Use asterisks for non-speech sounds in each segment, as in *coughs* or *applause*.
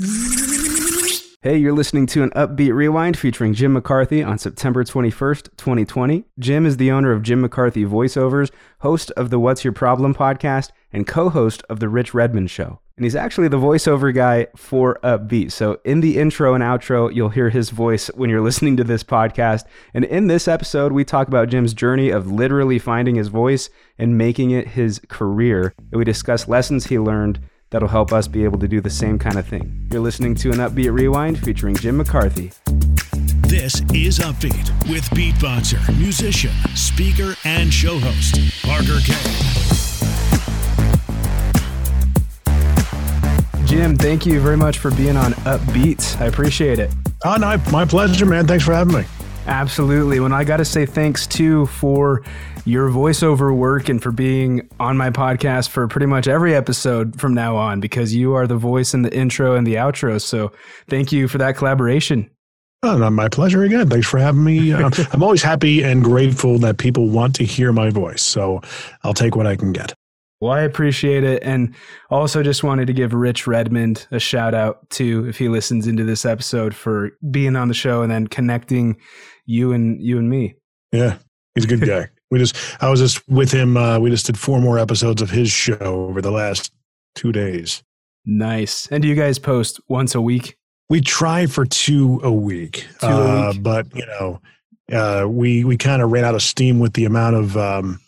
Hey, you're listening to an upbeat rewind featuring Jim McCarthy on September 21st, 2020. Jim is the owner of Jim McCarthy Voiceovers, host of the What's Your Problem podcast, and co host of The Rich Redmond Show. And he's actually the voiceover guy for Upbeat. So in the intro and outro, you'll hear his voice when you're listening to this podcast. And in this episode, we talk about Jim's journey of literally finding his voice and making it his career. And we discuss lessons he learned that'll help us be able to do the same kind of thing. You're listening to an Upbeat Rewind featuring Jim McCarthy. This is Upbeat with beatboxer, musician, speaker, and show host, Parker Kane. Jim, thank you very much for being on Upbeat. I appreciate it. Oh, no, my pleasure, man. Thanks for having me. Absolutely. When I got to say thanks too for your voiceover work and for being on my podcast for pretty much every episode from now on because you are the voice in the intro and the outro. So thank you for that collaboration. Oh, my pleasure again. Thanks for having me. Um, *laughs* I'm always happy and grateful that people want to hear my voice. So I'll take what I can get. Well, I appreciate it. And also just wanted to give Rich Redmond a shout out too, if he listens into this episode for being on the show and then connecting you and you and me. Yeah. He's a good guy. *laughs* we just I was just with him uh, we just did four more episodes of his show over the last two days. Nice. And do you guys post once a week? We try for two a week. Two a uh, week. but you know, uh, we we kind of ran out of steam with the amount of um,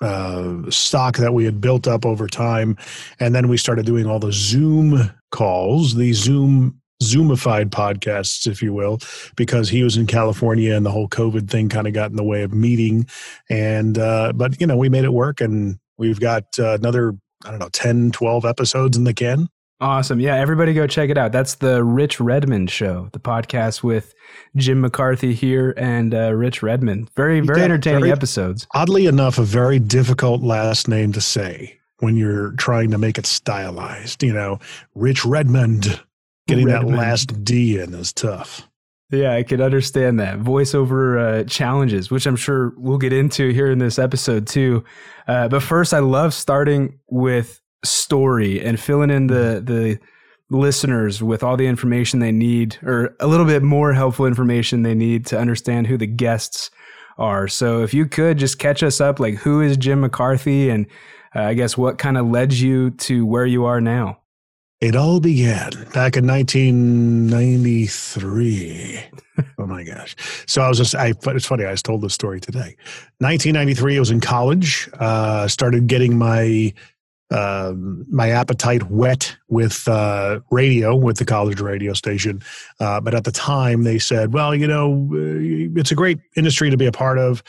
uh, stock that we had built up over time. And then we started doing all the Zoom calls, the Zoom Zoomified podcasts, if you will, because he was in California and the whole COVID thing kind of got in the way of meeting. And, uh, but, you know, we made it work and we've got uh, another, I don't know, 10, 12 episodes in the can. Awesome. Yeah, everybody go check it out. That's the Rich Redmond Show, the podcast with Jim McCarthy here and uh, Rich Redmond. Very, very entertaining very, episodes. Oddly enough, a very difficult last name to say when you're trying to make it stylized. You know, Rich Redmond, getting that last D in is tough. Yeah, I could understand that. Voiceover uh, challenges, which I'm sure we'll get into here in this episode too. Uh, but first, I love starting with story and filling in the the listeners with all the information they need or a little bit more helpful information they need to understand who the guests are. So if you could just catch us up like who is Jim McCarthy and uh, I guess what kind of led you to where you are now? It all began back in 1993. *laughs* oh my gosh. So I was just, I, it's funny, I just told this story today. 1993, I was in college, uh, started getting my um, my appetite wet with uh, radio, with the college radio station. Uh, but at the time, they said, well, you know, uh, it's a great industry to be a part of.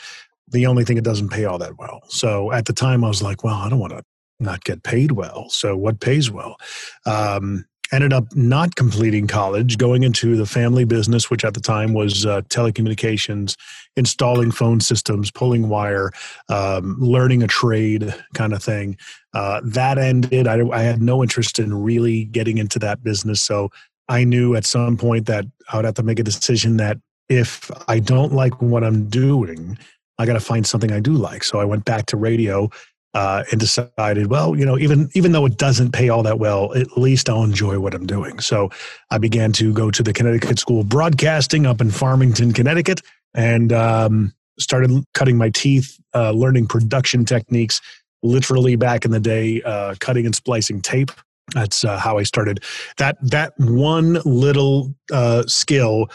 The only thing it doesn't pay all that well. So at the time, I was like, well, I don't want to not get paid well. So what pays well? Um, ended up not completing college, going into the family business, which at the time was uh, telecommunications, installing phone systems, pulling wire, um, learning a trade kind of thing. Uh, that ended. I, I, had no interest in really getting into that business. So I knew at some point that I would have to make a decision that if I don't like what I'm doing, I got to find something I do like. So I went back to radio uh, and decided, well, you know, even even though it doesn't pay all that well, at least I'll enjoy what I'm doing. So I began to go to the Connecticut School of Broadcasting up in Farmington, Connecticut, and um, started cutting my teeth, uh, learning production techniques. Literally back in the day, uh, cutting and splicing tape. That's uh, how I started. That that one little uh, skill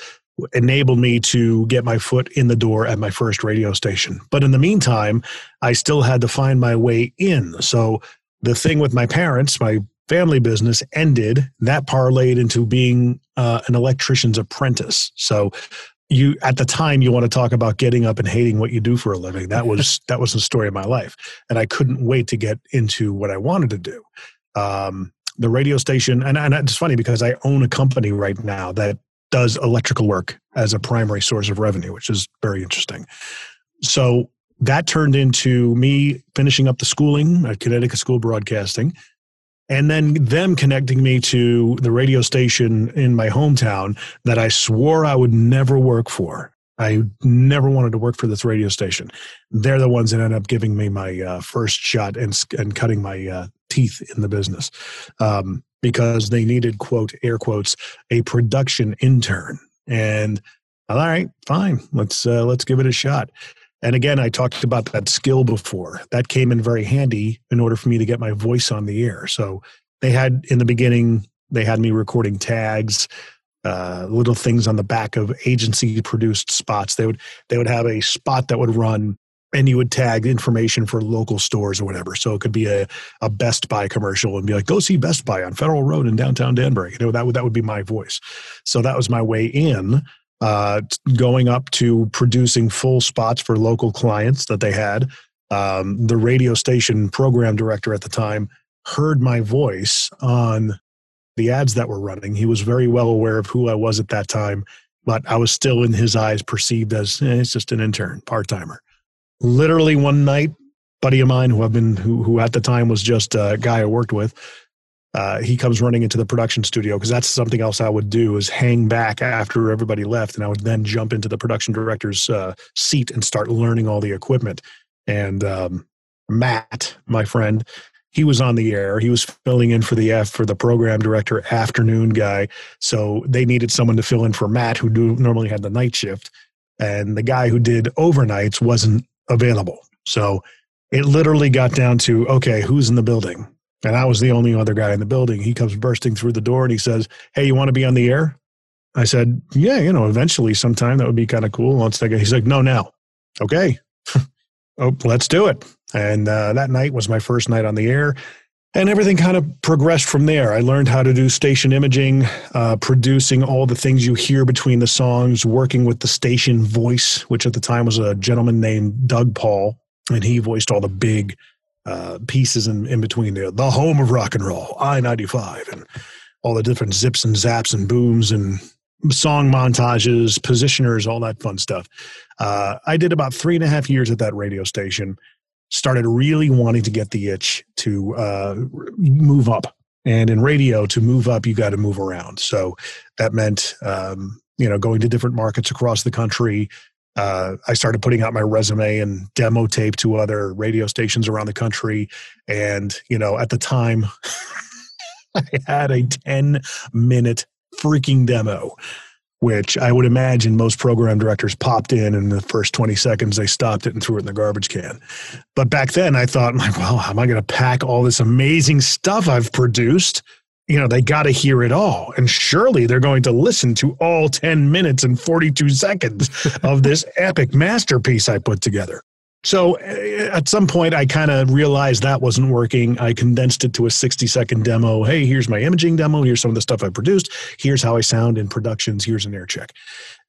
enabled me to get my foot in the door at my first radio station. But in the meantime, I still had to find my way in. So the thing with my parents, my family business ended. That parlayed into being uh, an electrician's apprentice. So you at the time you want to talk about getting up and hating what you do for a living. That was *laughs* that was the story of my life, and I couldn't wait to get into what I wanted to do. Um, the radio station, and, and it's funny because I own a company right now that does electrical work as a primary source of revenue, which is very interesting. So that turned into me finishing up the schooling at Connecticut School Broadcasting, and then them connecting me to the radio station in my hometown that I swore I would never work for. I never wanted to work for this radio station. They're the ones that ended up giving me my uh, first shot and and cutting my uh, teeth in the business um, because they needed quote air quotes a production intern. And all right fine. Let's uh, let's give it a shot. And again i talked about that skill before. That came in very handy in order for me to get my voice on the air. So they had in the beginning they had me recording tags uh, little things on the back of agency produced spots. They would they would have a spot that would run and you would tag information for local stores or whatever. So it could be a, a Best Buy commercial and be like, go see Best Buy on Federal Road in downtown Danbury. You know, that would, that would be my voice. So that was my way in, uh, going up to producing full spots for local clients that they had. Um, the radio station program director at the time heard my voice on the ads that were running. He was very well aware of who I was at that time, but I was still in his eyes perceived as eh, it's just an intern, part timer literally one night, buddy of mine who I've been who who at the time was just a guy I worked with. Uh, he comes running into the production studio because that's something else I would do is hang back after everybody left, and I would then jump into the production director's uh, seat and start learning all the equipment. And um, Matt, my friend, he was on the air. He was filling in for the F for the program director afternoon guy. So they needed someone to fill in for Matt, who do, normally had the night shift. And the guy who did overnights wasn't available. So it literally got down to okay, who's in the building? And I was the only other guy in the building. He comes bursting through the door and he says, Hey, you want to be on the air? I said, Yeah, you know, eventually sometime that would be kind of cool. Let's. He's like, No, now. Okay. *laughs* oh, let's do it. And uh, that night was my first night on the air. And everything kind of progressed from there. I learned how to do station imaging, uh, producing all the things you hear between the songs, working with the station voice, which at the time was a gentleman named Doug Paul, and he voiced all the big uh, pieces in, in between there. The home of rock and roll, I 95, and all the different zips and zaps and booms and song montages, positioners, all that fun stuff. Uh, I did about three and a half years at that radio station started really wanting to get the itch to uh, move up. And in radio, to move up, you got to move around. So that meant, um, you know, going to different markets across the country. Uh, I started putting out my resume and demo tape to other radio stations around the country. And, you know, at the time, *laughs* I had a 10 minute freaking demo which I would imagine most program directors popped in in the first 20 seconds, they stopped it and threw it in the garbage can. But back then I thought, *laughs* like, well, how am I going to pack all this amazing stuff I've produced? You know, they got to hear it all. And surely they're going to listen to all 10 minutes and 42 seconds of this *laughs* epic masterpiece I put together. So eh, at some point, I kind of realized that wasn't working. I condensed it to a 60 second demo. Hey, here's my imaging demo. Here's some of the stuff I produced. Here's how I sound in productions. Here's an air check.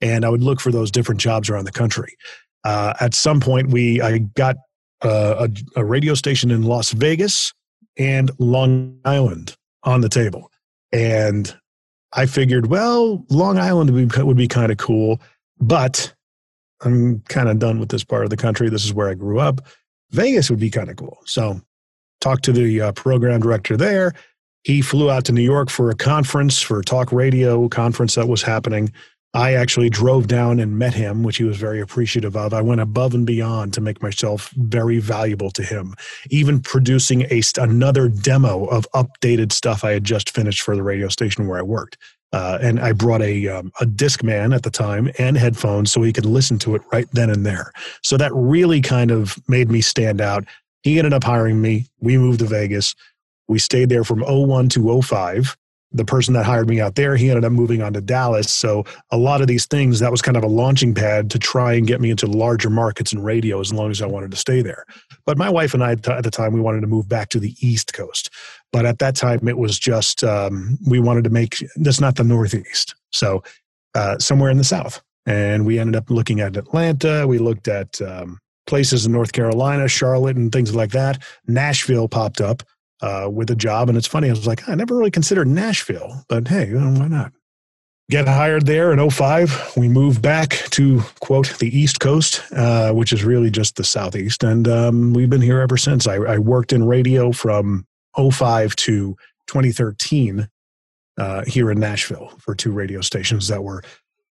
And I would look for those different jobs around the country. Uh, at some point, we I got uh, a, a radio station in Las Vegas and Long Island on the table. And I figured, well, Long Island would be, would be kind of cool, but I'm kind of done with this part of the country. This is where I grew up. Vegas would be kind of cool. So, talked to the uh, program director there. He flew out to New York for a conference, for a talk radio conference that was happening. I actually drove down and met him, which he was very appreciative of. I went above and beyond to make myself very valuable to him, even producing a, another demo of updated stuff I had just finished for the radio station where I worked. Uh, and I brought a um, a Discman at the time and headphones so he could listen to it right then and there. So that really kind of made me stand out. He ended up hiring me. We moved to Vegas. We stayed there from 01 to 05 the person that hired me out there, he ended up moving on to Dallas. So a lot of these things, that was kind of a launching pad to try and get me into larger markets and radio as long as I wanted to stay there. But my wife and I at the time, we wanted to move back to the East Coast. But at that time, it was just, um, we wanted to make, that's not the Northeast. So uh, somewhere in the South. And we ended up looking at Atlanta. We looked at um, places in North Carolina, Charlotte, and things like that. Nashville popped up uh, with a job. And it's funny, I was like, I never really considered Nashville, but hey, why not? Get hired there in 05. We moved back to, quote, the East Coast, uh, which is really just the Southeast. And um, we've been here ever since. I, I, worked in radio from 05 to 2013 uh, here in Nashville for two radio stations that were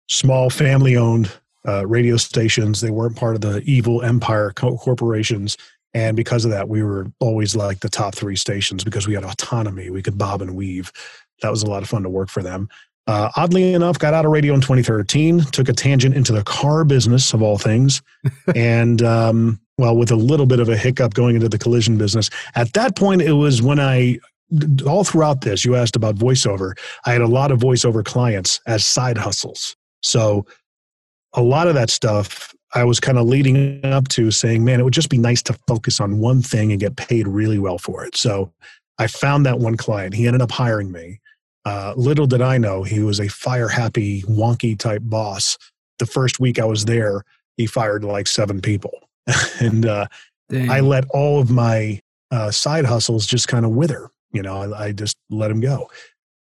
small family owned uh, radio stations. They weren't part of the evil empire co- corporations And because of that, we were always like the top three stations because we had autonomy. We could bob and weave. That was a lot of fun to work for them. Uh, oddly enough, got out of radio in 2013, took a tangent into the car business of all things. *laughs* and, um, well, with a little bit of a hiccup going into the collision business. At that point, it was when I, all throughout this, you asked about voiceover. I had a lot of voiceover clients as side hustles. So a lot of that stuff I was kind of leading up to saying, man, it would just be nice to focus on one thing and get paid really well for it. So I found that one client. He ended up hiring me. Uh, little did I know he was a fire happy, wonky type boss. The first week I was there, he fired like seven people. *laughs* and uh, I let all of my uh, side hustles just kind of wither. You know, I, I, just let them go.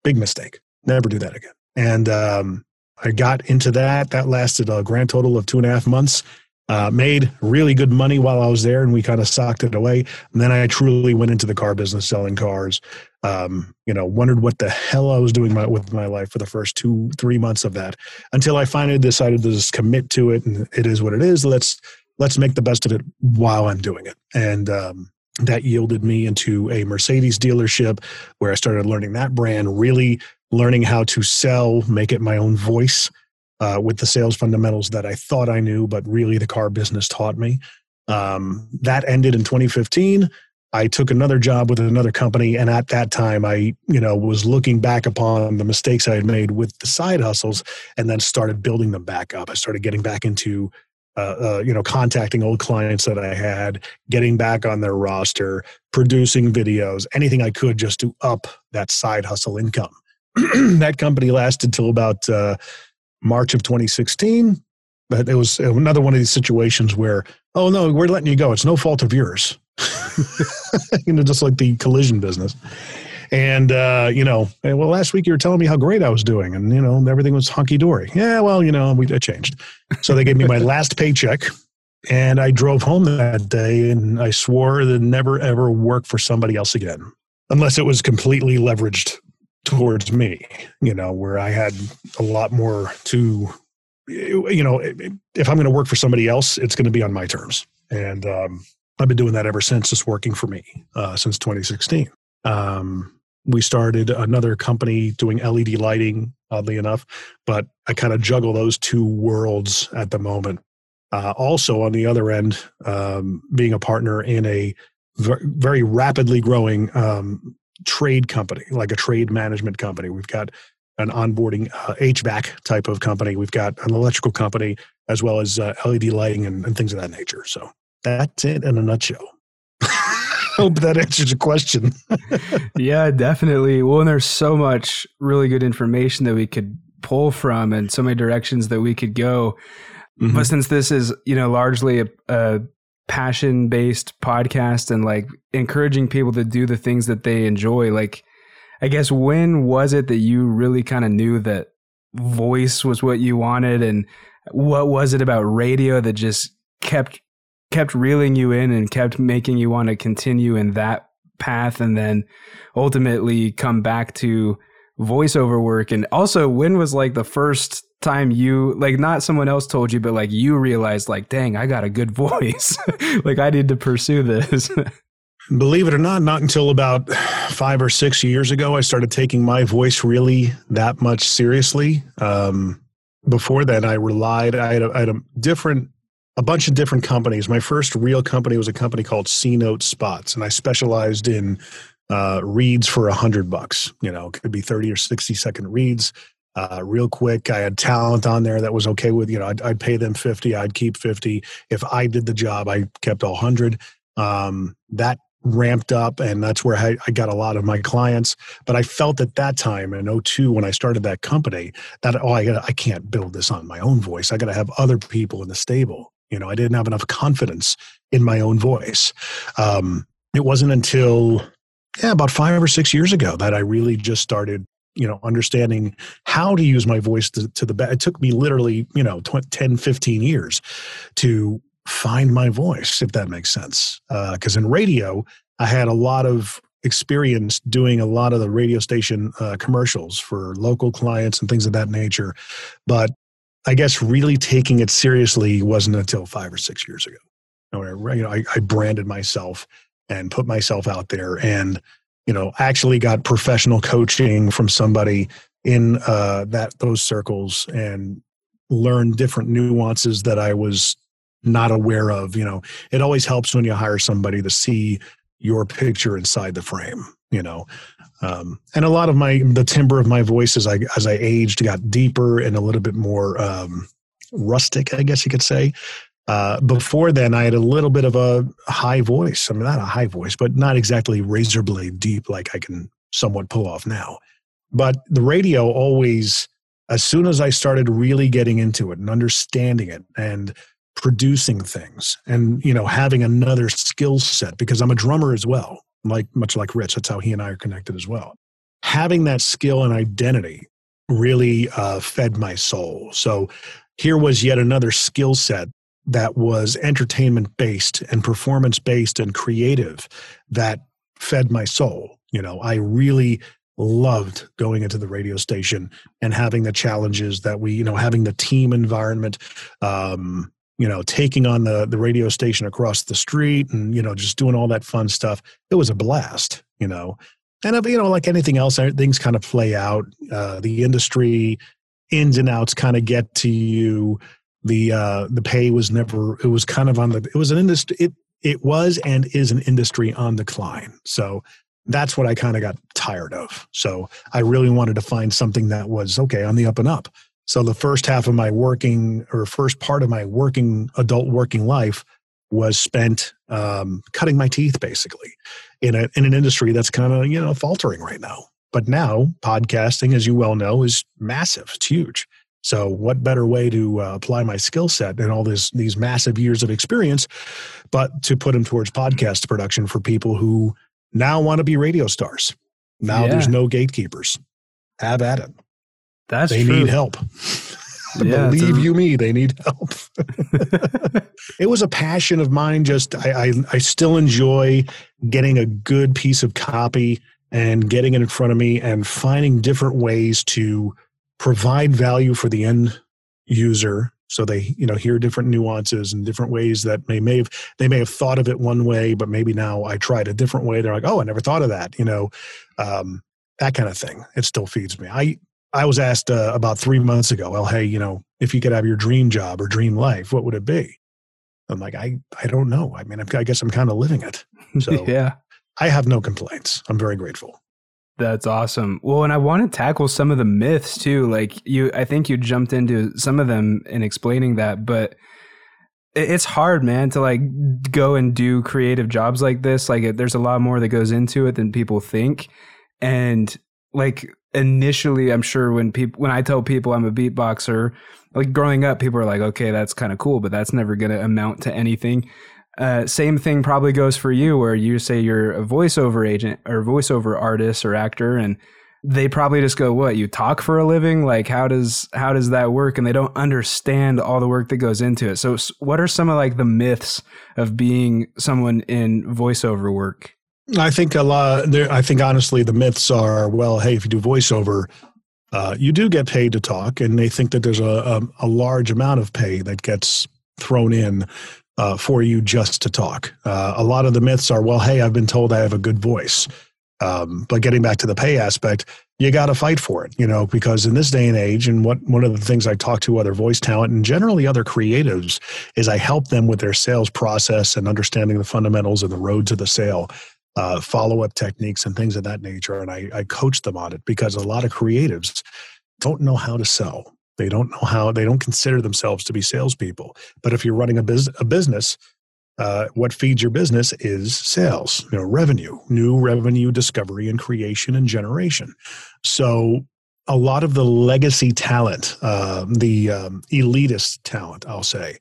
Big mistake. Never do that again. And um, I got into that. That lasted a grand total of two and a half months. Uh, made really good money while I was there, and we kind of socked it away. And then I truly went into the car business, selling cars. Um, you know, wondered what the hell I was doing my, with my life for the first two, three months of that, until I finally decided to just commit to it, and it is what it is. Let's let's make the best of it while I'm doing it. And um, that yielded me into a Mercedes dealership where I started learning that brand, really learning how to sell, make it my own voice uh, with the sales fundamentals that I thought I knew, but really the car business taught me. Um, that ended in 2015. I took another job with another company, and at that time, I you know was looking back upon the mistakes I had made with the side hustles, and then started building them back up. I started getting back into uh, uh, you know, contacting old clients that I had, getting back on their roster, producing videos, anything I could just to up that side hustle income. *clears throat* that company lasted till about uh, March of 2016. But it was another one of these situations where, oh no, we're letting you go. It's no fault of yours. *laughs* you know, just like the collision business. And uh, you know, well, last week you were telling me how great I was doing, and you know, everything was hunky dory. Yeah, well, you know, we it changed. So they gave me my *laughs* last paycheck, and I drove home that day, and I swore to never ever work for somebody else again, unless it was completely leveraged towards me. You know, where I had a lot more to. You know, if I'm going to work for somebody else, it's going to be on my terms, and um, I've been doing that ever since. It's working for me uh, since 2016. Um, we started another company doing LED lighting, oddly enough, but I kind of juggle those two worlds at the moment. Uh, also, on the other end, um, being a partner in a very rapidly growing um, trade company, like a trade management company. We've got an onboarding uh, HVAC type of company. We've got an electrical company, as well as uh, LED lighting and, and things of that nature. So that's it in a nutshell *laughs* hope that answers your question. *laughs* yeah, definitely. Well, and there's so much really good information that we could pull from and so many directions that we could go. Mm-hmm. But since this is, you know, largely a, a passion based podcast and like encouraging people to do the things that they enjoy, like, I guess when was it that you really kind of knew that voice was what you wanted? And what was it about radio that just kept kept reeling you in and kept making you want to continue in that path and then ultimately come back to voiceover work? And also when was like the first time you like not someone else told you but like you realized like dang i got a good *laughs* voice like i need to pursue this *laughs* believe it or not not until about five or six years ago i started taking my voice really that much seriously um, before that i relied I had, a, I had a different a bunch of different companies. My first real company was a company called C Note Spots, and I specialized in uh, reads for a hundred bucks. You know, could be thirty or sixty second reads, uh, real quick. I had talent on there that was okay with. You know, I'd, I'd pay them fifty, I'd keep fifty. If I did the job, I kept all hundred. Um, that ramped up and that's where I, I, got a lot of my clients but i felt at that time in 02 when i started that company that oh i, gotta, I can't build this on my own voice i got to have other people in the stable you know, I didn't have enough confidence in my own voice. Um, it wasn't until yeah, about five or six years ago that I really just started, you know, understanding how to use my voice to, to the best. It took me literally, you know, 10, 15 years to find my voice, if that makes sense. Because uh, in radio, I had a lot of experience doing a lot of the radio station uh, commercials for local clients and things of that nature. But I guess really taking it seriously wasn't until five or six years ago. You know, I, I branded myself and put myself out there and, you know, actually got professional coaching from somebody in uh, that those circles and learned different nuances that I was not aware of. You know, it always helps when you hire somebody to see your picture inside the frame. You know, um, and a lot of my the timbre of my voice as I as I aged got deeper and a little bit more um, rustic, I guess you could say. Uh, before then, I had a little bit of a high voice. I mean, not a high voice, but not exactly razor blade deep like I can somewhat pull off now. But the radio always, as soon as I started really getting into it and understanding it and producing things and you know having another skill set because I'm a drummer as well, like much like Rich. That's how he and I are connected as well. Having that skill and identity really uh, fed my soul. So here was yet another skill set that was entertainment based and performance based and creative that fed my soul. You know, I really loved going into the radio station and having the challenges that we, you know, having the team environment, um, you know, taking on the the radio station across the street and you know just doing all that fun stuff. It was a blast, you know. And you know, like anything else, things kind of play out. Uh, the industry ins and outs kind of get to you. The uh, the pay was never. It was kind of on the. It was an industry. It it was and is an industry on decline. So that's what I kind of got tired of. So I really wanted to find something that was okay on the up and up. So the first half of my working or first part of my working adult working life was spent um, cutting my teeth basically in a in an industry that's kind of you know faltering right now. But now, podcasting, as you well know, is massive. It's huge. So, what better way to uh, apply my skill set and all this, these massive years of experience, but to put them towards podcast production for people who now want to be radio stars? Now yeah. there's no gatekeepers. Have at it. That's they true. need help. Yeah, *laughs* Believe a... you me, they need help. *laughs* it was a passion of mine. Just I, I, I still enjoy getting a good piece of copy and getting it in front of me and finding different ways to provide value for the end user so they you know hear different nuances and different ways that may may have they may have thought of it one way but maybe now i tried a different way. They're like oh i never thought of that you know um, that kind of thing. It still feeds me. I i was asked uh, about three months ago well hey you know if you could have your dream job or dream life what would it be? I'm like i i don't know. I mean i guess i'm kind of living it. *laughs* So yeah. I have no complaints. I'm very grateful. That's awesome. Well, and I want to tackle some of the myths too. Like you, I think you jumped into some of them in explaining that, but it's hard, man, to like go and do creative jobs like this. Like, there's a lot more that goes into it than people think. And like initially, I'm sure when people, when I tell people I'm a beatboxer, like growing up, people are like, okay, that's kind of cool, but that's never going to amount to anything. Uh, same thing probably goes for you, where you say you're a voiceover agent or voiceover artist or actor, and they probably just go, "What you talk for a living? Like how does how does that work?" And they don't understand all the work that goes into it. So, what are some of like the myths of being someone in voiceover work? I think a lot. There, I think honestly, the myths are well, hey, if you do voiceover, uh, you do get paid to talk, and they think that there's a, a, a large amount of pay that gets thrown in uh, for you just to talk. Uh, a lot of the myths are, well, hey, I've been told I have a good voice. Um, but getting back to the pay aspect, you got to fight for it, you know, because in this day and age, and what one of the things I talk to other voice talent and generally other creatives is I help them with their sales process and understanding the fundamentals of the road to the sale, uh, follow up techniques and things of that nature. And I, I coach them on it because a lot of creatives don't know how to sell. They don't know how, they don't consider themselves to be salespeople. But if you're running a, a business, uh, what feeds your business is sales, you know, revenue, new revenue discovery and creation and generation. So a lot of the legacy talent, uh, the um, elitist talent, I'll say,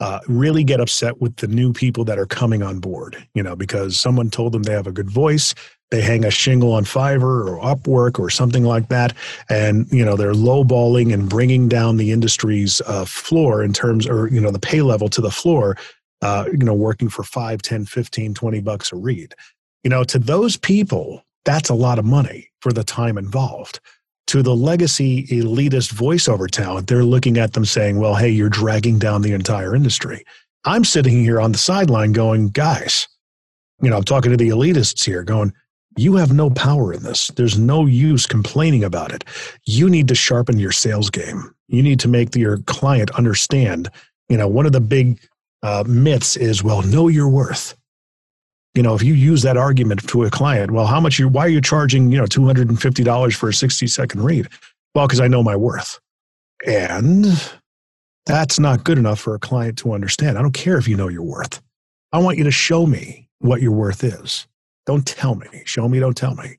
uh, really get upset with the new people that are coming on board, you know, because someone told them they have a good voice, they hang a shingle on Fiverr or Upwork or something like that, and you know they're lowballing and bringing down the industry's uh, floor in terms, or you know the pay level to the floor. Uh, you know, working for 5, 10, 15, 20 bucks a read. You know, to those people, that's a lot of money for the time involved. To the legacy elitist voiceover talent, they're looking at them saying, well, hey, you're dragging down the entire industry. I'm sitting here on the sideline going, guys, you know, I'm talking to the elitists here going, you have no power in this. There's no use complaining about it. You need to sharpen your sales game. You need to make your client understand. You know, one of the big uh, myths is, well, know your worth. You know, if you use that argument to a client, well, how much you, why are you charging, you know, $250 for a 60 second read? Well, because I know my worth. And that's not good enough for a client to understand. I don't care if you know your worth. I want you to show me what your worth is. Don't tell me. Show me, don't tell me.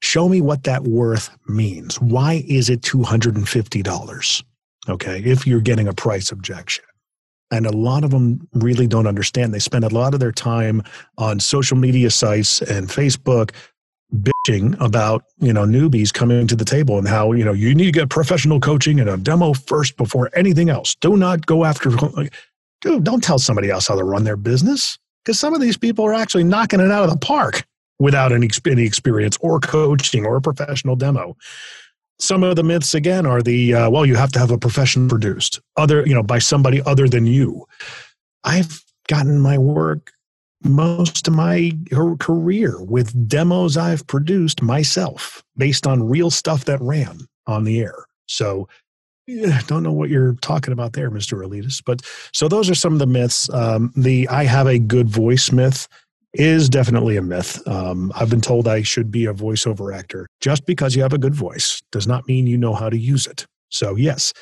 Show me what that worth means. Why is it $250? Okay, if you're getting a price objection. And a lot of them really don't understand. They spend a lot of their time on social media sites and Facebook bitching about, you know, newbies coming to the table and how, you know, you need to get professional coaching and a demo first before anything else. Do not go after, dude, don't tell somebody else how to run their business because some of these people are actually knocking it out of the park without any, any experience or coaching or a professional demo. Some of the myths again are the uh, well, you have to have a profession produced other you know by somebody other than you. I've gotten my work most of my career with demos I've produced myself based on real stuff that ran on the air. So yeah, don't know what you're talking about there, Mr. Elitist. But so those are some of the myths. Um, the I have a good voice myth is definitely a myth. Um, I've been told I should be a voiceover actor. Just because you have a good voice does not mean you know how to use it. So, yes,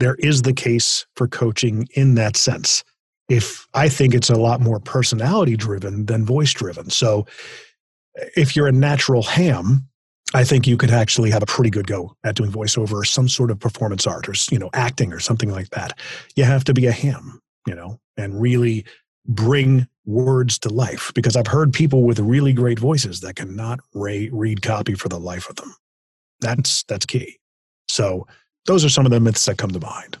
there is the case for coaching in that sense. If I think it's a lot more personality driven than voice driven. So, if you're a natural ham, I think you could actually have a pretty good go at doing voiceover or some sort of performance art or you know acting or something like that. You have to be a ham, you know, and really bring words to life because I've heard people with really great voices that cannot re- read copy for the life of them. That's that's key. So those are some of the myths that come to mind.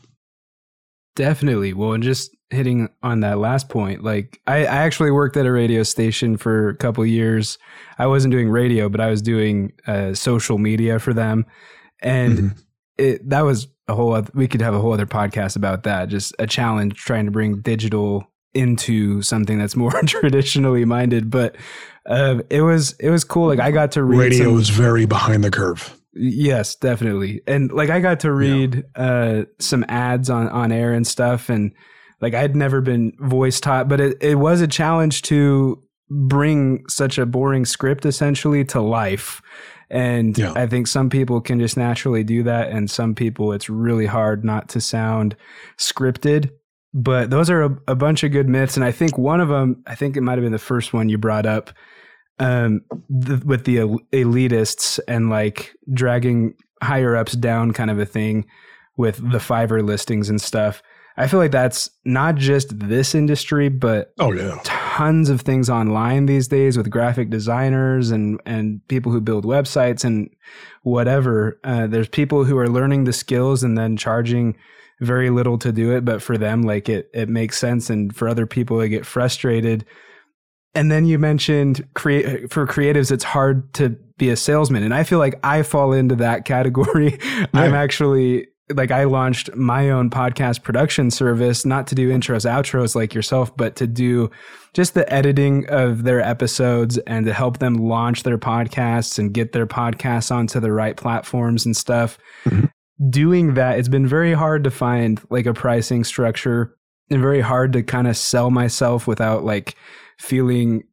Definitely. Well, and just hitting on that last point, like I, I actually worked at a radio station for a couple years. I wasn't doing radio, but I was doing uh, social media for them, and mm-hmm. it that was a whole. Other, we could have a whole other podcast about that. Just a challenge trying to bring digital into something that's more *laughs* traditionally minded. But uh, it was it was cool. Like I got to read. Radio some, was very behind the curve. Yes, definitely. And like I got to read yeah. uh, some ads on on air and stuff, and like I'd never been voice taught, but it, it was a challenge to bring such a boring script essentially to life. And yeah. I think some people can just naturally do that, and some people it's really hard not to sound scripted. But those are a, a bunch of good myths, and I think one of them, I think it might have been the first one you brought up, um, the, with the elitists and like dragging higher ups down, kind of a thing with the Fiverr listings and stuff. I feel like that's not just this industry, but oh yeah, tons of things online these days with graphic designers and and people who build websites and whatever. Uh, there's people who are learning the skills and then charging very little to do it, but for them, like it it makes sense, and for other people, they get frustrated and then you mentioned create for creatives, it's hard to be a salesman. And I feel like I fall into that *laughs* category. Yeah. I'm actually like I launched my own podcast production service, not to do intros, outros like yourself, but to do just the editing of their episodes and to help them launch their podcasts and get their podcasts onto the right platforms and stuff. Mm-hmm. Doing that, it's been very hard to find like a pricing structure and very hard to kind of sell myself without like feeling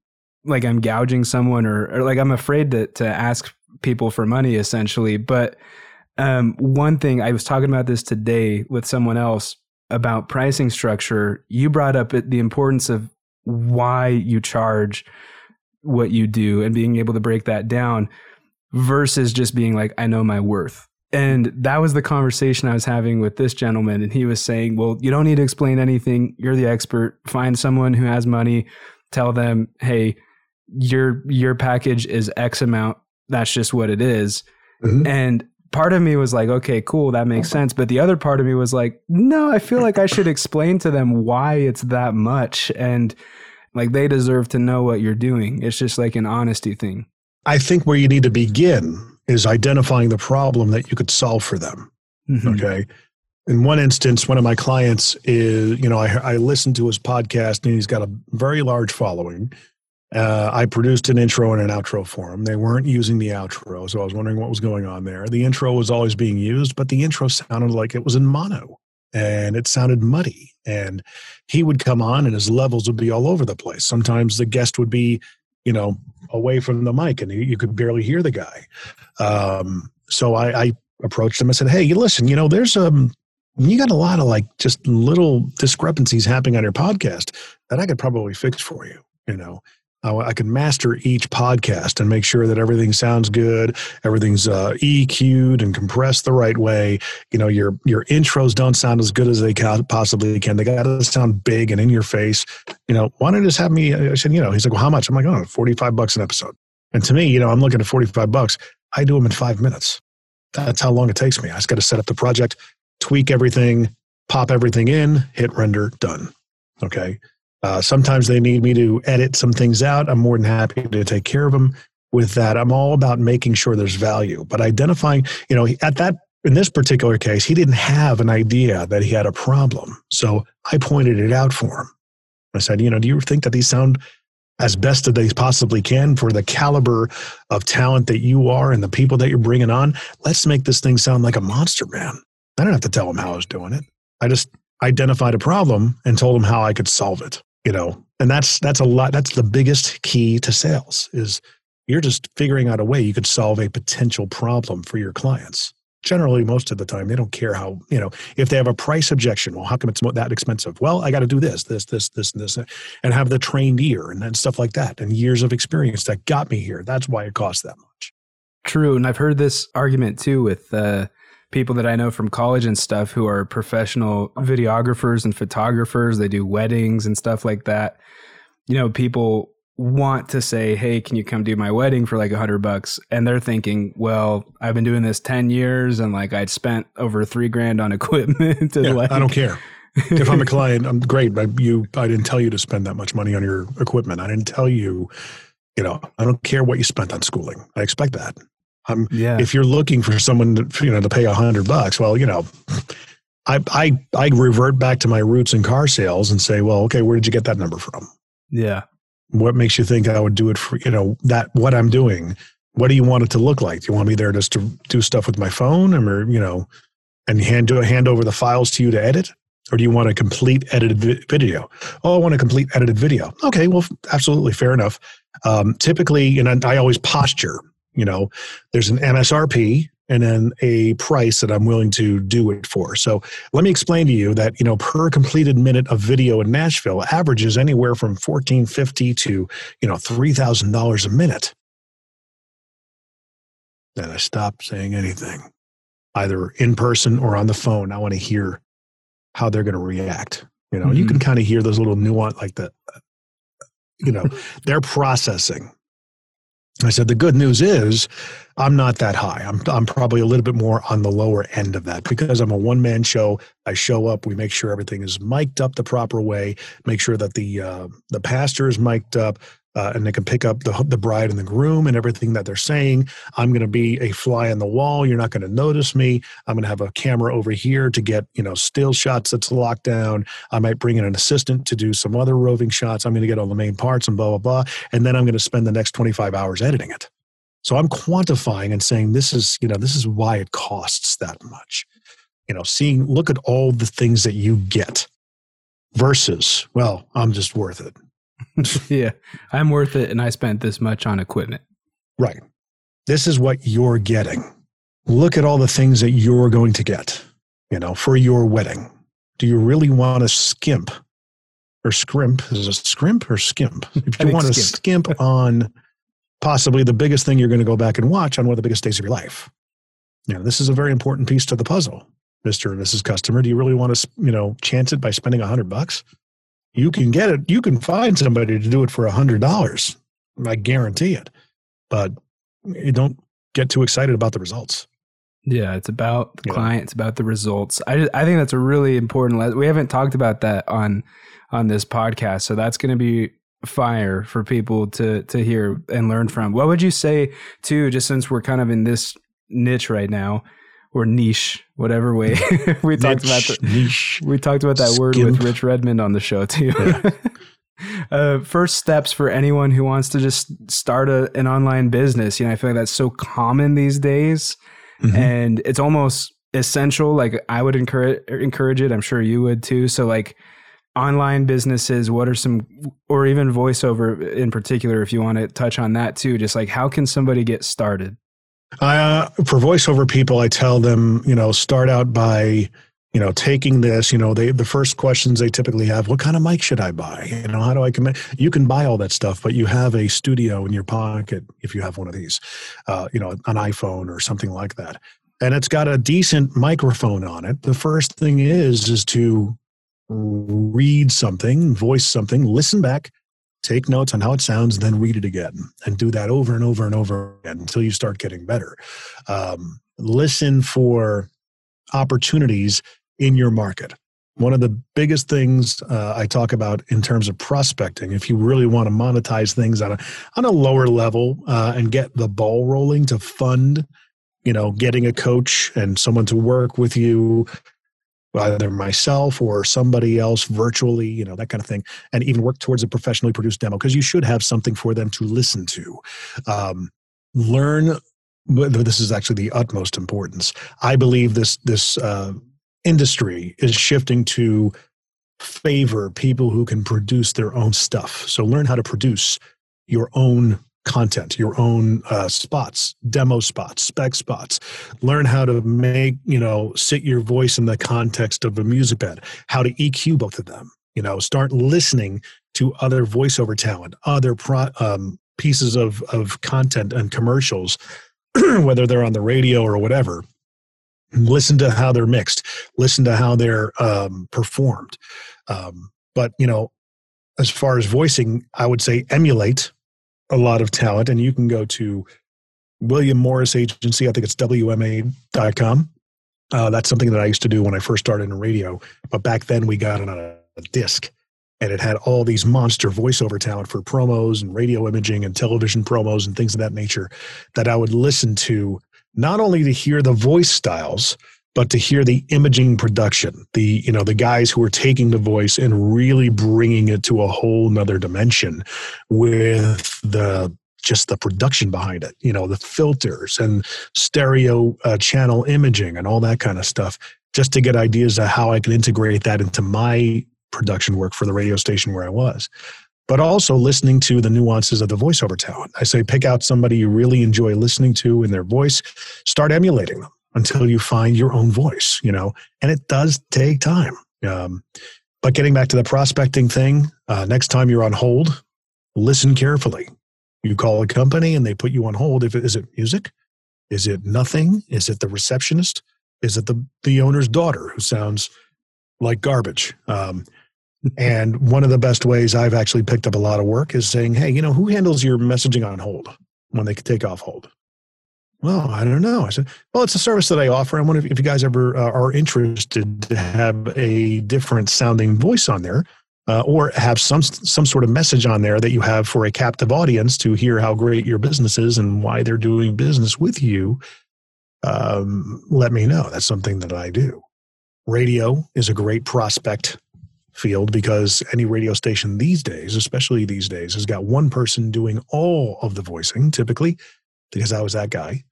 like I'm gouging someone or, or like I'm afraid to to ask people for money essentially. But um, one thing I was talking about this today with someone else about pricing structure. You brought up the importance of why you charge what you do and being able to break that down versus just being like, I know my worth. And that was the conversation I was having with this gentleman. And he was saying, Well, you don't need to explain anything. You're the expert. Find someone who has money tell them, hey, your your package is X amount. That's just what it is. Mm-hmm. And part of me was like, okay, cool, that makes sense. But the other part of me was like, no, I feel like I should explain to them why it's that much. And like they deserve to know what you're doing. It's just like an honesty thing. I think where you need to begin is identifying the problem that you could solve for them. Mm-hmm. Okay. In one instance, one of my clients is, you know, I, I listened to his podcast and he's got a very large following. Uh, I produced an intro and an outro for him. They weren't using the outro, so I was wondering what was going on there. The intro was always being used, but the intro sounded like it was in mono and it sounded muddy. And he would come on and his levels would be all over the place. Sometimes the guest would be, you know, away from the mic and you could barely hear the guy. Um, so I, I approached him and said, Hey, you listen, you know, there's um you got a lot of like just little discrepancies happening on your podcast that I could probably fix for you. You know, I, I can master each podcast and make sure that everything sounds good, everything's uh, EQ'd and compressed the right way. You know, your your intros don't sound as good as they can, possibly can. They got to sound big and in your face. You know, why don't you just have me? I said, you know, he's like, well, how much? I'm like, oh, 45 bucks an episode. And to me, you know, I'm looking at 45 bucks. I do them in five minutes. That's how long it takes me. I just got to set up the project, tweak everything, pop everything in, hit render, done. Okay. Uh, sometimes they need me to edit some things out. I'm more than happy to take care of them with that. I'm all about making sure there's value, but identifying, you know, at that, in this particular case, he didn't have an idea that he had a problem. So I pointed it out for him. I said, you know, do you think that these sound as best as they possibly can for the caliber of talent that you are and the people that you're bringing on? Let's make this thing sound like a monster, man. I don't have to tell him how I was doing it. I just identified a problem and told him how I could solve it you know? And that's that's a lot that's the biggest key to sales is you're just figuring out a way you could solve a potential problem for your clients. Generally most of the time they don't care how you know if they have a price objection well how come it's that expensive? Well i got to do this this this this and this and have the trained ear and, and stuff like that and years of experience that got me here. That's why it costs that much. True and i've heard this argument too with uh people that I know from college and stuff who are professional videographers and photographers. They do weddings and stuff like that. You know, people want to say, "Hey, can you come do my wedding for like a hundred bucks?" And they're thinking, "Well, I've been doing this ten years, and like I'd spent over three grand on *laughs* equipment." yeah, like, I don't care. if I'm a client, I'm great. But you, I didn't tell you to spend that much money on your equipment. I didn't tell you. You know, I don't care what you spent on schooling. I expect that. Um, yeah. If you're looking for someone to, you know to pay a hundred bucks, well, you know, I I I revert back to my roots in car sales and say, well, okay, where did you get that number from? Yeah. What makes you think I would do it for you know that what I'm doing? What do you want it to look like? Do you want me there just to do stuff with my phone, or you know, and hand do hand over the files to you to edit? or do you want a complete edited video? Oh, I want a complete edited video. Okay, well, absolutely fair enough. Um, typically, and I always posture you know there's an msrp and then a price that i'm willing to do it for. So let me explain to you that you know per completed minute of video in nashville averages anywhere from 1450 to you know $3000 a minute. Then i stop saying anything either in person or on the phone. I want to hear how they're going to react you know? Mm-hmm. you can kind of hear those little nuance like the you know *laughs* they're processing I said, the good news is I'm not that high. I'm, I'm probably a little bit more on the lower end of that because I'm a one man show. I show up, we make sure everything is mic'd up the proper way, make sure that the, uh, the pastor is mic'd up, uh, and they can pick up the, the bride and the groom and everything that they're saying. I'm going to be a fly on the wall. You're not going to notice me. I'm going to have a camera over here to get, you know, still shots that's locked down. I might bring in an assistant to do some other roving shots. I'm going to get all the main parts and blah, blah, blah. And then I'm going to spend the next 25 hours editing it. So I'm quantifying and saying this is, you know, this is why it costs that much. You know, seeing, look at all the things that you get versus, well, I'm just worth it. *laughs* *laughs* yeah, I'm worth it, and I spent this much on equipment. Right. This is what you're getting. Look at all the things that you're going to get, you know, for your wedding. Do you really want to skimp or scrimp? Is it a scrimp or skimp? *laughs* If you want to skimp. skimp on possibly the biggest thing you're going to go back and watch on one of the biggest days of your life. You know, this is a very important piece to the puzzle, Mr. and Mrs. Customer. Do you really want to, you know, chance it by spending a hundred bucks? You can get it. You can find somebody to do it for a hundred dollars. I guarantee it. But you don't get too excited about the results. Yeah, it's about the yeah. client. It's about the results. I I think that's a really important. Lesson. We haven't talked about that on on this podcast, so that's going to be fire for people to to hear and learn from. What would you say too? Just since we're kind of in this niche right now, or niche, whatever way *laughs* we talked about Niche, the, niche. we talked about that word with Rich Redmond on the show too. *laughs* uh, first steps for anyone who wants to just start a, an online business. You know, I feel like that's so common these days, Mhm. and it's almost essential. Like I would encourage encourage it. I'm sure you would too. So like online businesses, what are some, or even voiceover in particular, if you want to touch on that too. Just like how can somebody get started? Uh, for voiceover people, I tell them, you know, start out by, you know, taking this. You know, they the first questions they typically have: What kind of mic should I buy? You know, how do I commit? You can buy all that stuff, but you have a studio in your pocket if you have one of these, uh, you know, an iPhone or something like that, and it's got a decent microphone on it. The first thing is is to read something, voice something, listen back, take notes on how it sounds, then read it again, and do that over and over and over again until you start getting better. Um, listen for opportunities in your market. One of the biggest things uh, I talk about in terms of prospecting, if you really want to monetize things on a on a lower level uh, and get the ball rolling to fund, you know, getting a coach and someone to work with you, either myself or somebody else virtually, you know, that kind of thing, and even work towards a professionally produced demo because you should have something for them to listen to. Um, learn. This is actually the utmost importance. I believe this this uh, industry is shifting to favor people who can produce their own stuff. So learn how to produce your own content, your own uh, spots, demo spots, spec spots. Learn how to make, you know, sit your voice in the context of a music bed, how to EQ both of them. You know, start listening to other voiceover talent, other pro, um, pieces of, of content and commercials, *clears throat* whether they're on the radio or whatever. Listen to how they're mixed. Listen to how they're um, performed. Um, but you know, as far as voicing, I would say emulate a lot of talent, and you can go to William Morris Agency. I think it's WMA.com. Uh, that's something that I used to do when I first started in radio. But back then, we got it on a, a disc, and it had all these monster voiceover talent for promos and radio imaging and television promos and things of that nature that I would listen to, not only to hear the voice styles, but to hear the imaging production the you know the guys who are taking the voice and really bringing it to a whole nother dimension with the just the production behind it you know the filters and stereo uh, channel imaging and all that kind of stuff just to get ideas of how i can integrate that into my production work for the radio station where i was. But also listening to the nuances of the voiceover talent. I say pick out somebody you really enjoy listening to in their voice start emulating them until you find your own voice, you know, and it does take time. Um, but getting back to the prospecting thing, uh, next time you're on hold, listen carefully. You call a company and they put you on hold. If it, is it music? Is it nothing? Is it the receptionist? Is it the the owner's daughter who sounds like garbage? Um, *laughs* and one of the best ways I've actually picked up a lot of work is saying, "Hey, you know, who handles your messaging on hold when they take off hold?" Well, I don't know. I said, well, it's a service that I offer. I wonder if, you guys ever uh, are interested to have a different sounding voice on there, uh, or have some some sort of message on there that you have for a captive audience to hear how great your business is and why they're doing business with you. Um, let me know. That's something that I do. Radio is a great prospect field because any radio station these days, especially these days, has got one person doing all of the voicing typically because I was that guy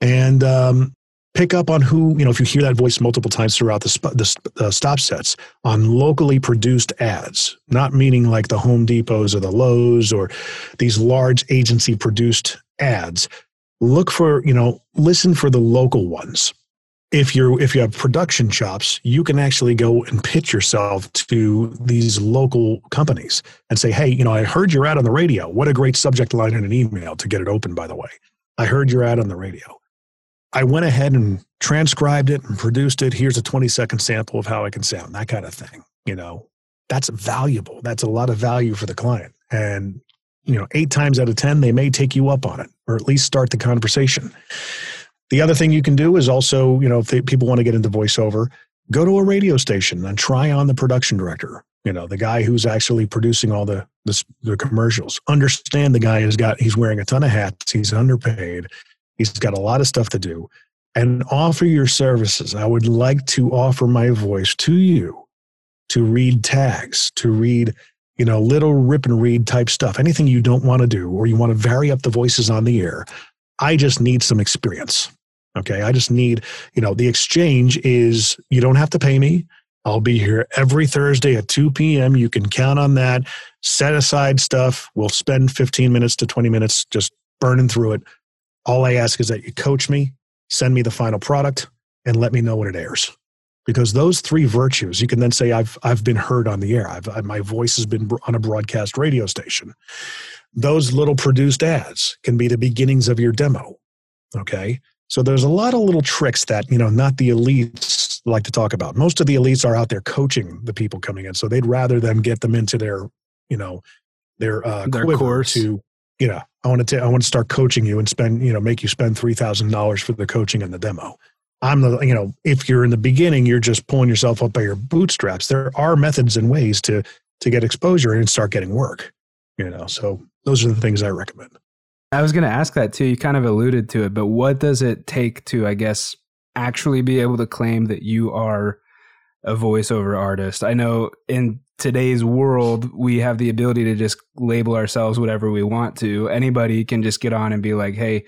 and um, pick up on who you know if you hear that voice multiple times throughout the, sp- the uh, stop sets on locally produced ads not meaning like the home depots or the lowes or these large agency produced ads. Look for you know listen for the local ones. If you're if you have production chops you can actually go and pitch yourself to these local companies and say hey you know i heard your ad on the radio. What a great subject line in an email to get it open by the way. I heard your ad on the radio I went ahead and transcribed it and produced it. Here's a 20 second sample of how I can sound, that kind of thing. You know, that's valuable. That's a lot of value for the client. And, you know, eight times out of 10, they may take you up on it or at least start the conversation. The other thing you can do is also, you know, if they, people want to get into voiceover, go to a radio station and try on the production director. You know, the guy who's actually producing all the, the, the commercials. Understand the guy has got, he's wearing a ton of hats, he's underpaid, He's got a lot of stuff to do. and offer your services, I would like to offer my voice to you to read tags, to read, you know, little rip and read type stuff, anything you don't want to do or you want to vary up the voices on the air. I just need some experience. Okay. I just need, you know, the exchange is you don't have to pay me. I'll be here every Thursday at 2 p.m. You can count on that. Set aside stuff. We'll spend 15 minutes to 20 minutes just burning through it. All I ask is that you coach me, send me the final product, and let me know when it airs. Because those three virtues, you can then say, I've, I've been heard on the air. I've, I, my voice has been on a broadcast radio station. Those little produced ads can be the beginnings of your demo. Okay. So there's a lot of little tricks that, you know, not the elites like to talk about. Most of the elites are out there coaching the people coming in. So they'd rather them get them into their, you know, their, uh, their course to, you know, I want to, I want to start coaching you and spend, you know, make you spend $3,000 for the coaching and the demo. I'm the, you know, if you're in the beginning, you're just pulling yourself up by your bootstraps. There are methods and ways to, to get exposure and start getting work, you know, so those are the things I recommend. I was going to ask that too. You kind of alluded to it, but what does it take to, I guess, actually be able to claim that you are a voiceover artist? I know in today's world, we have the ability to just label ourselves whatever we want to. Anybody can just get on and be like, hey,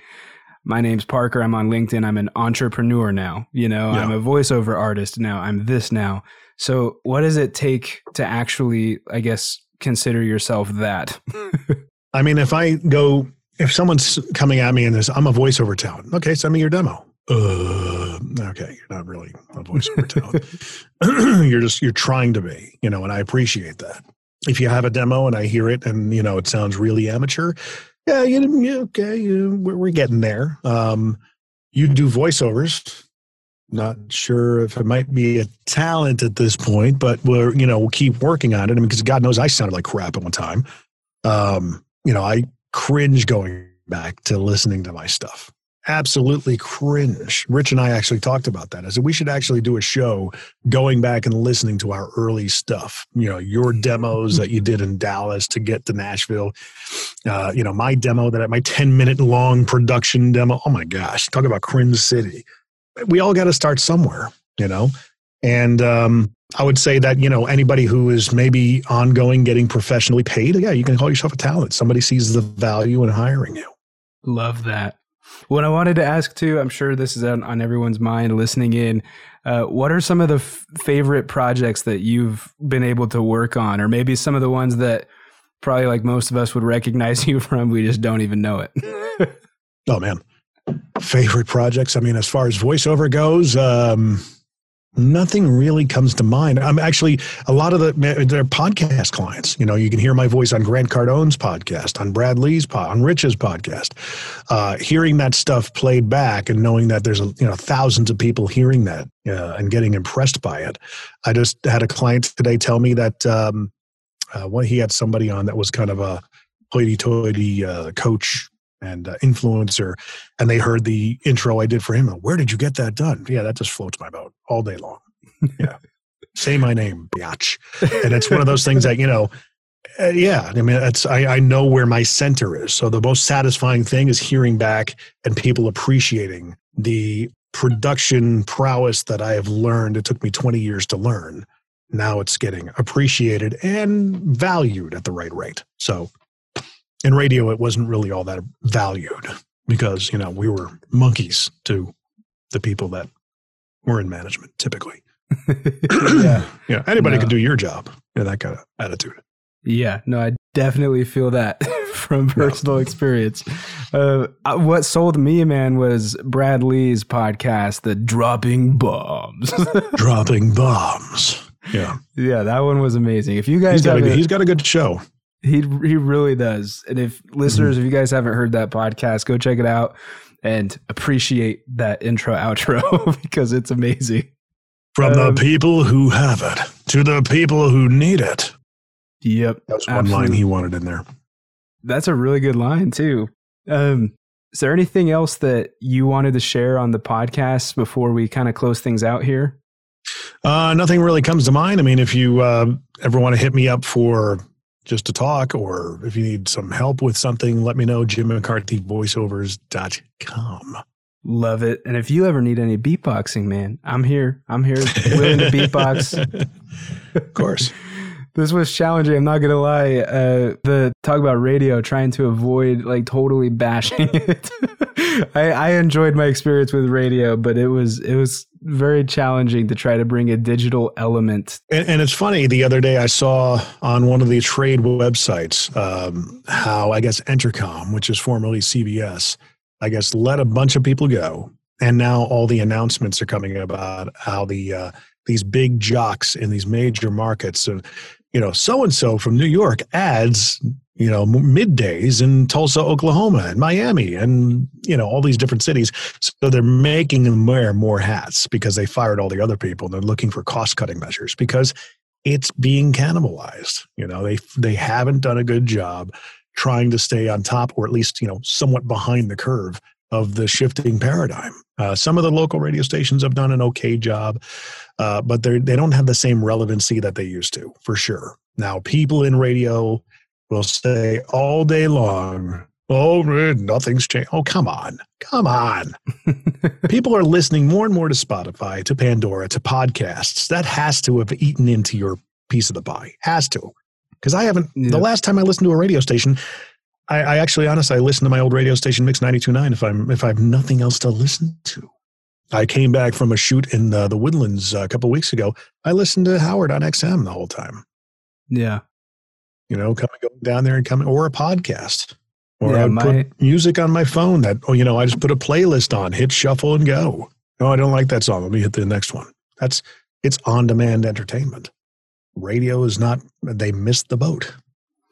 my name's Parker. I'm on LinkedIn. I'm an entrepreneur now. You know, yeah. I'm a voiceover artist now. I'm this now. So, what does it take to actually, I guess, consider yourself that? Mm. *laughs* I mean, if I go if someone's coming at me and this, I'm a voiceover talent. Okay, send me your demo. Uh, okay, you're not really a voiceover talent. *clears throat* you're just you're trying to be, you know, and I appreciate that. If you have a demo and I hear it and you know it sounds really amateur, yeah, you, okay, you, we're, we're getting there. Um, you do voiceovers. Not sure if it might be a talent at this point, but we're you know we'll keep working on it. I mean, because God knows I sounded like crap at one time. Um, you know, I cringe going back to listening to my stuff. Absolutely cringe. Rich and I actually talked about that. I said we should actually do a show going back and listening to our early stuff. You know, your demos that you did in Dallas to get to Nashville. Uh, you know, my demo that my 10 minute long production demo. Oh my gosh, talk about cringe city. We all got to start somewhere, you know? And um, I would say that, you know, anybody who is maybe ongoing getting professionally paid, yeah, you can call yourself a talent. Somebody sees the value in hiring you. Love that. What I wanted to ask too, I'm sure this is on, on everyone's mind listening in. Uh, what are some of the f- favorite projects that you've been able to work on, or maybe some of the ones that probably like most of us would recognize *laughs* you from? We just don't even know it. *laughs* oh man, favorite projects. I mean, as far as voiceover goes, um, Nothing really comes to mind. I'm actually a lot of the they're podcast clients. You know, you can hear my voice on Grant Cardone's podcast, on Brad Lea's pod, on Rich's podcast. Uh, hearing that stuff played back and knowing that there's you know thousands of people hearing that uh, and getting impressed by it. I just had a client today tell me that um, uh, he had somebody on that was kind of a hoity-toity uh, coach and uh, influencer, and they heard the intro I did for him. Where did you get that done? Yeah, that just floats my boat all day long. Yeah, say my name, biatch. And it's one of those things that you know. Uh, yeah, I mean, it's I, I know where my center is. So the most satisfying thing is hearing back and people appreciating the production prowess that I have learned. It took me 20 years to learn. Now it's getting appreciated and valued at the right rate. So in radio, it wasn't really all that valued because, you know, we were monkeys to the people that were in management typically. *coughs* yeah. Yeah. Anybody no. can do your job in that kind of attitude. Yeah. No, I definitely feel that *laughs* from personal no. experience. Uh, what sold me, man, was Brad Lea's podcast, The Dropping Bombs. *laughs* Dropping Bombs. Yeah. Yeah. That one was amazing. If you guys he's got, a, he's got a good show. He he really does. And if listeners, mm-hmm. if you guys haven't heard that podcast, go check it out and appreciate that intro outro *laughs* because it's amazing. From um, the people who have it to the people who need it. Yep. That's one absolutely. line he wanted in there. That's a really good line too. Um, is there anything else that you wanted to share on the podcast before we kind of close things out here? Uh, nothing really comes to mind. I mean, if you uh, ever want to hit me up for just to talk, or if you need some help with something, let me know. Jim McCarthy voiceovers.com. Love it. And if you ever need any beatboxing, man, I'm here. I'm here willing to *laughs* beatbox. of course. This was challenging. I'm not gonna lie. Uh, the talk about radio, trying to avoid like totally bashing *laughs* it. I, I enjoyed my experience with radio, but it was it was very challenging to try to bring a digital element. And, and it's funny. The other day, I saw on one of the trade websites um, how I guess Entercom, which is formerly CBS, I guess let a bunch of people go, and now all the announcements are coming about how the uh, these big jocks in these major markets of you know so and so from New York adds you know middays in Tulsa, Oklahoma, and Miami, and you know all these different cities. So they're making them wear more hats because they fired all the other people. And they're looking for cost cutting measures because it's being cannibalized. You know they they haven't done a good job trying to stay on top or at least you know somewhat behind the curve of the shifting paradigm. Uh, some of the local radio stations have done an okay job, uh, but they they don't have the same relevancy that they used to, for sure. Now, people in radio will say all day long, "Oh, nothing's changed." Oh, come on, come on. *laughs* people are listening more and more to Spotify, to Pandora, to podcasts. That has to have eaten into your piece of the pie. Has to because I haven't. Yeah. The last time I listened to a radio station, I, I actually, honestly, I listen to my old radio station Mix 92.9 if I'm if I have nothing else to listen to. I came back from a shoot in uh, the Woodlands uh, a couple weeks ago. I listened to Howard on XM the whole time. Yeah, you know, coming going down there and coming, or a podcast, or yeah, I my, put music on my phone that, oh, you know, I just put a playlist on, hit shuffle and go. No, I don't like that song. Let me hit the next one. That's it's on demand entertainment radio is not they missed the boat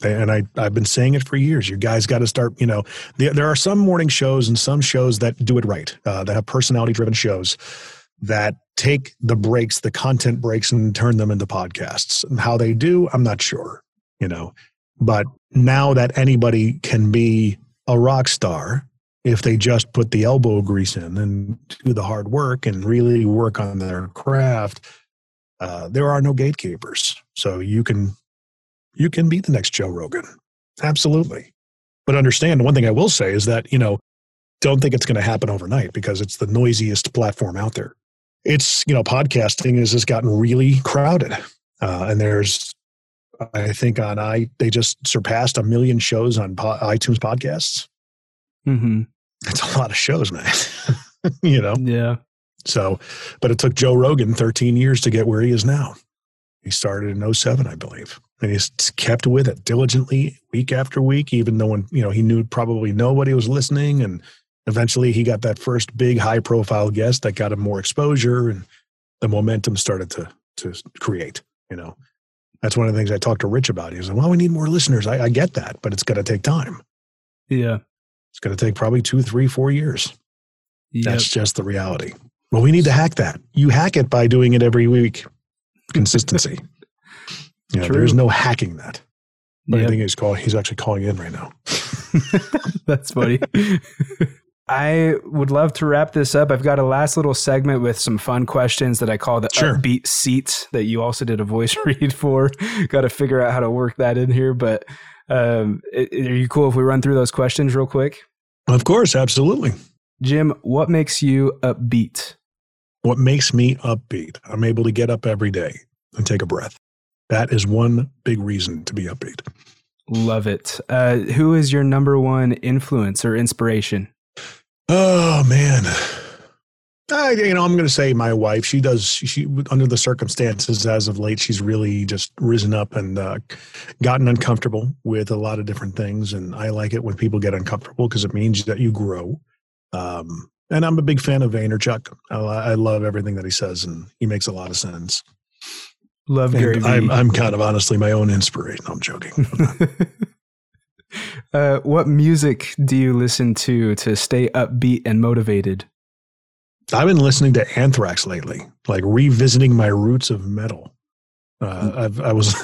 and I, I've been saying it for years. You guys got to start, you know, the, there are some morning shows and some shows that do it right, uh, that have personality driven shows that take the breaks, the content breaks, and turn them into podcasts. And how they do, I'm not sure, you know. But now that anybody can be a rock star if they just put the elbow grease in and do the hard work and really work on their craft, uh, there are no gatekeepers. So you can you can be the next Joe Rogan. Absolutely. But understand one thing I will say is that, you know, don't think it's going to happen overnight because it's the noisiest platform out there. It's, you know, podcasting has just gotten really crowded. Uh, and there's, I think on I, they just surpassed a million shows on po- iTunes podcasts. Mm-hmm. It's a lot of shows, man. *laughs* you know? Yeah. So, but it took Joe Rogan 13 years to get where he is now. He started in 07, I believe, and he's kept with it diligently week after week, even though when, you know, he knew probably nobody was listening. And eventually he got that first big high profile guest that got him more exposure and the momentum started to, to create, you know. That's one of the things I talked to Rich about. He was like, well, we need more listeners. I, I get that, but it's going to take time. Yeah. It's going to take probably two, three, four years. Yep. That's just the reality. Well, we need to hack that. You hack it by doing it every week. Consistency. *laughs* yeah, there is no hacking that. But yep. I think he's calling. He's actually calling in right now. *laughs* That's funny. *laughs* I would love to wrap this up. I've got a last little segment with some fun questions that I call the sure. upbeat seats that you also did a voice read for. got to figure out how to work that in here. But um, are you cool if we run through those questions real quick? Of course, absolutely. Jim, what makes you upbeat? What makes me upbeat? I'm able to get up every day and take a breath. That is one big reason to be upbeat. Love it. Uh, who is your number one influence or inspiration? Oh man, I, you know, I'm going to say my wife. She does. She, she, under the circumstances as of late, she's really just risen up and uh, gotten uncomfortable with a lot of different things. And I like it when people get uncomfortable because it means that you grow. Um, and I'm a big fan of Vaynerchuk. I, I love everything that he says, and he makes a lot of sense. Love Gary. I'm, I'm kind of honestly my own inspiration. I'm joking. *laughs* uh, what music do you listen to to stay upbeat and motivated? I've been listening to Anthrax lately, like revisiting my roots of metal. Uh, i was,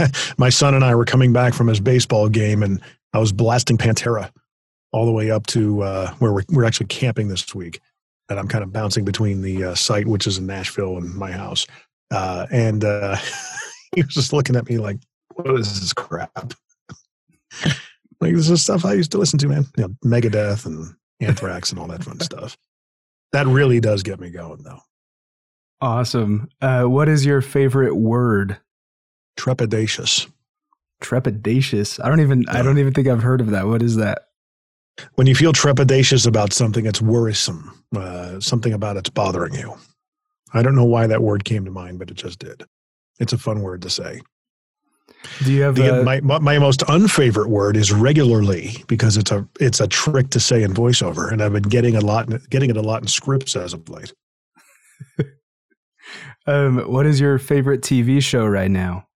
*laughs* my son and I were coming back from his baseball game, and I was blasting Pantera all the way up to uh, where we're, we're actually camping this week. And I'm kind of bouncing between the uh, site, which is in Nashville, and my house. Uh, and uh, *laughs* he was just looking at me like, "What is this crap?" *laughs* like this is stuff I used to listen to, man. You know, Megadeth and Anthrax and all that fun stuff. That really does get me going, though. Awesome. Uh, what is your favorite word? Trepidatious. Trepidatious. I don't even. I don't even think I've heard of that. What is that? When you feel trepidatious about something, it's worrisome. Uh, something about it's bothering you. I don't know why that word came to mind, but it just did. It's a fun word to say. Do you have The- a, my my most unfavorite word is regularly because it's a it's a trick to say in voiceover, and I've been getting a lot getting it a lot in scripts as of late. *laughs* um? What is your favorite TV show right now?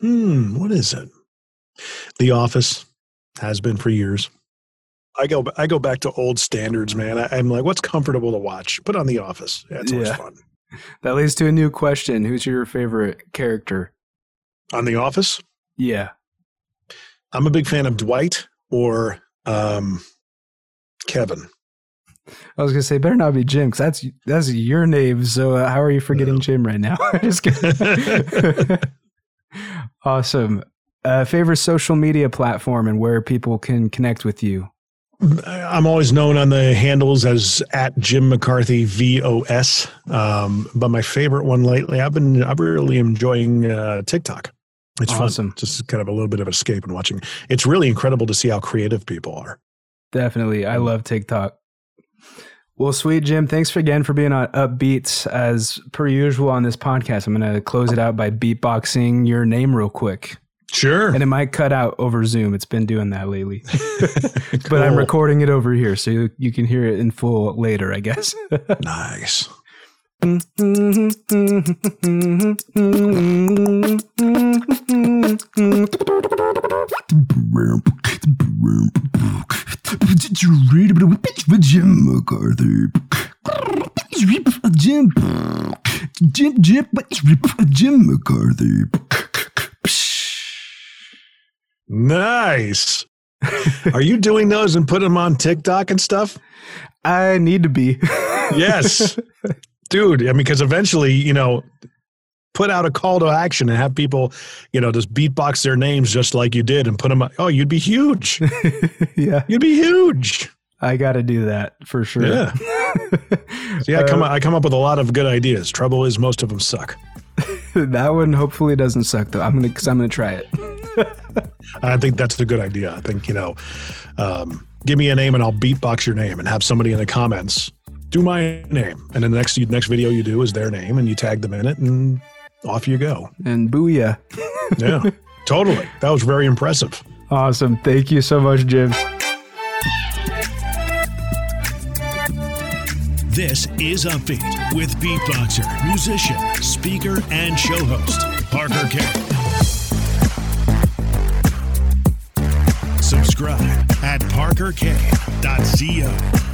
Hmm, what is it? The Office has been for years. I go I go back to old standards, man. I, I'm like, what's comfortable to watch? Put on The Office. Yeah, always Yeah. fun. *laughs* That leads to a new question. Who's your favorite character? On The Office, Yeah. I'm a big fan of Dwight or um, Kevin. I was gonna say better not be Jim because that's that's your name. So uh, how are you forgetting No. Jim right now? *laughs* Just kidding. *laughs* awesome. Uh, favorite social media platform and where people can connect with you. I'm always known on the handles as at Jim McCarthy VOS. Um, but my favorite one lately, I've been I'm really enjoying uh, TikTok. It's Awesome. fun. Just kind of a little bit of escape and watching. It's really incredible to see how creative people are. Definitely, I love TikTok. Well, sweet Jim, thanks for again for being on Upbeats as per usual on this podcast. I'm gonna close it out by beatboxing your name real quick, Sure. and it might cut out over Zoom. It's been doing that lately. *laughs* *laughs* but I'm recording it over here, so you, you can hear it in full later, I guess. *laughs* Nice. Did you read about a bitch for Jim McCarthy? Jim, Jim, Jim, Jim McCarthy. Nice. *laughs* Are you doing those and put them on TikTok and stuff? I need to be. Yes. *laughs* Dude, I mean, because eventually, you know, put out a call to action and have people, you know, just beatbox their names just like you did and put them, oh, you'd be huge. *laughs* yeah, You'd be huge. I got to do that for sure. Yeah. See, I come, Uh, I come up with a lot of good ideas. Trouble is, most of them suck. that one hopefully doesn't suck though. I'm gonna because I'm gonna try it. I think that's a good idea. I think, you know, um, give me a name and I'll beatbox your name and have somebody in the comments do my name. And then the next, next video you do is their name and you tag them in it and off you go. And booyah! Yeah, *laughs* totally. That was very impressive. Awesome. Thank you so much, Jim. This is Upbeat with beatboxer, musician, speaker, and show host, Parker Kane. Subscribe at parkerkane.co.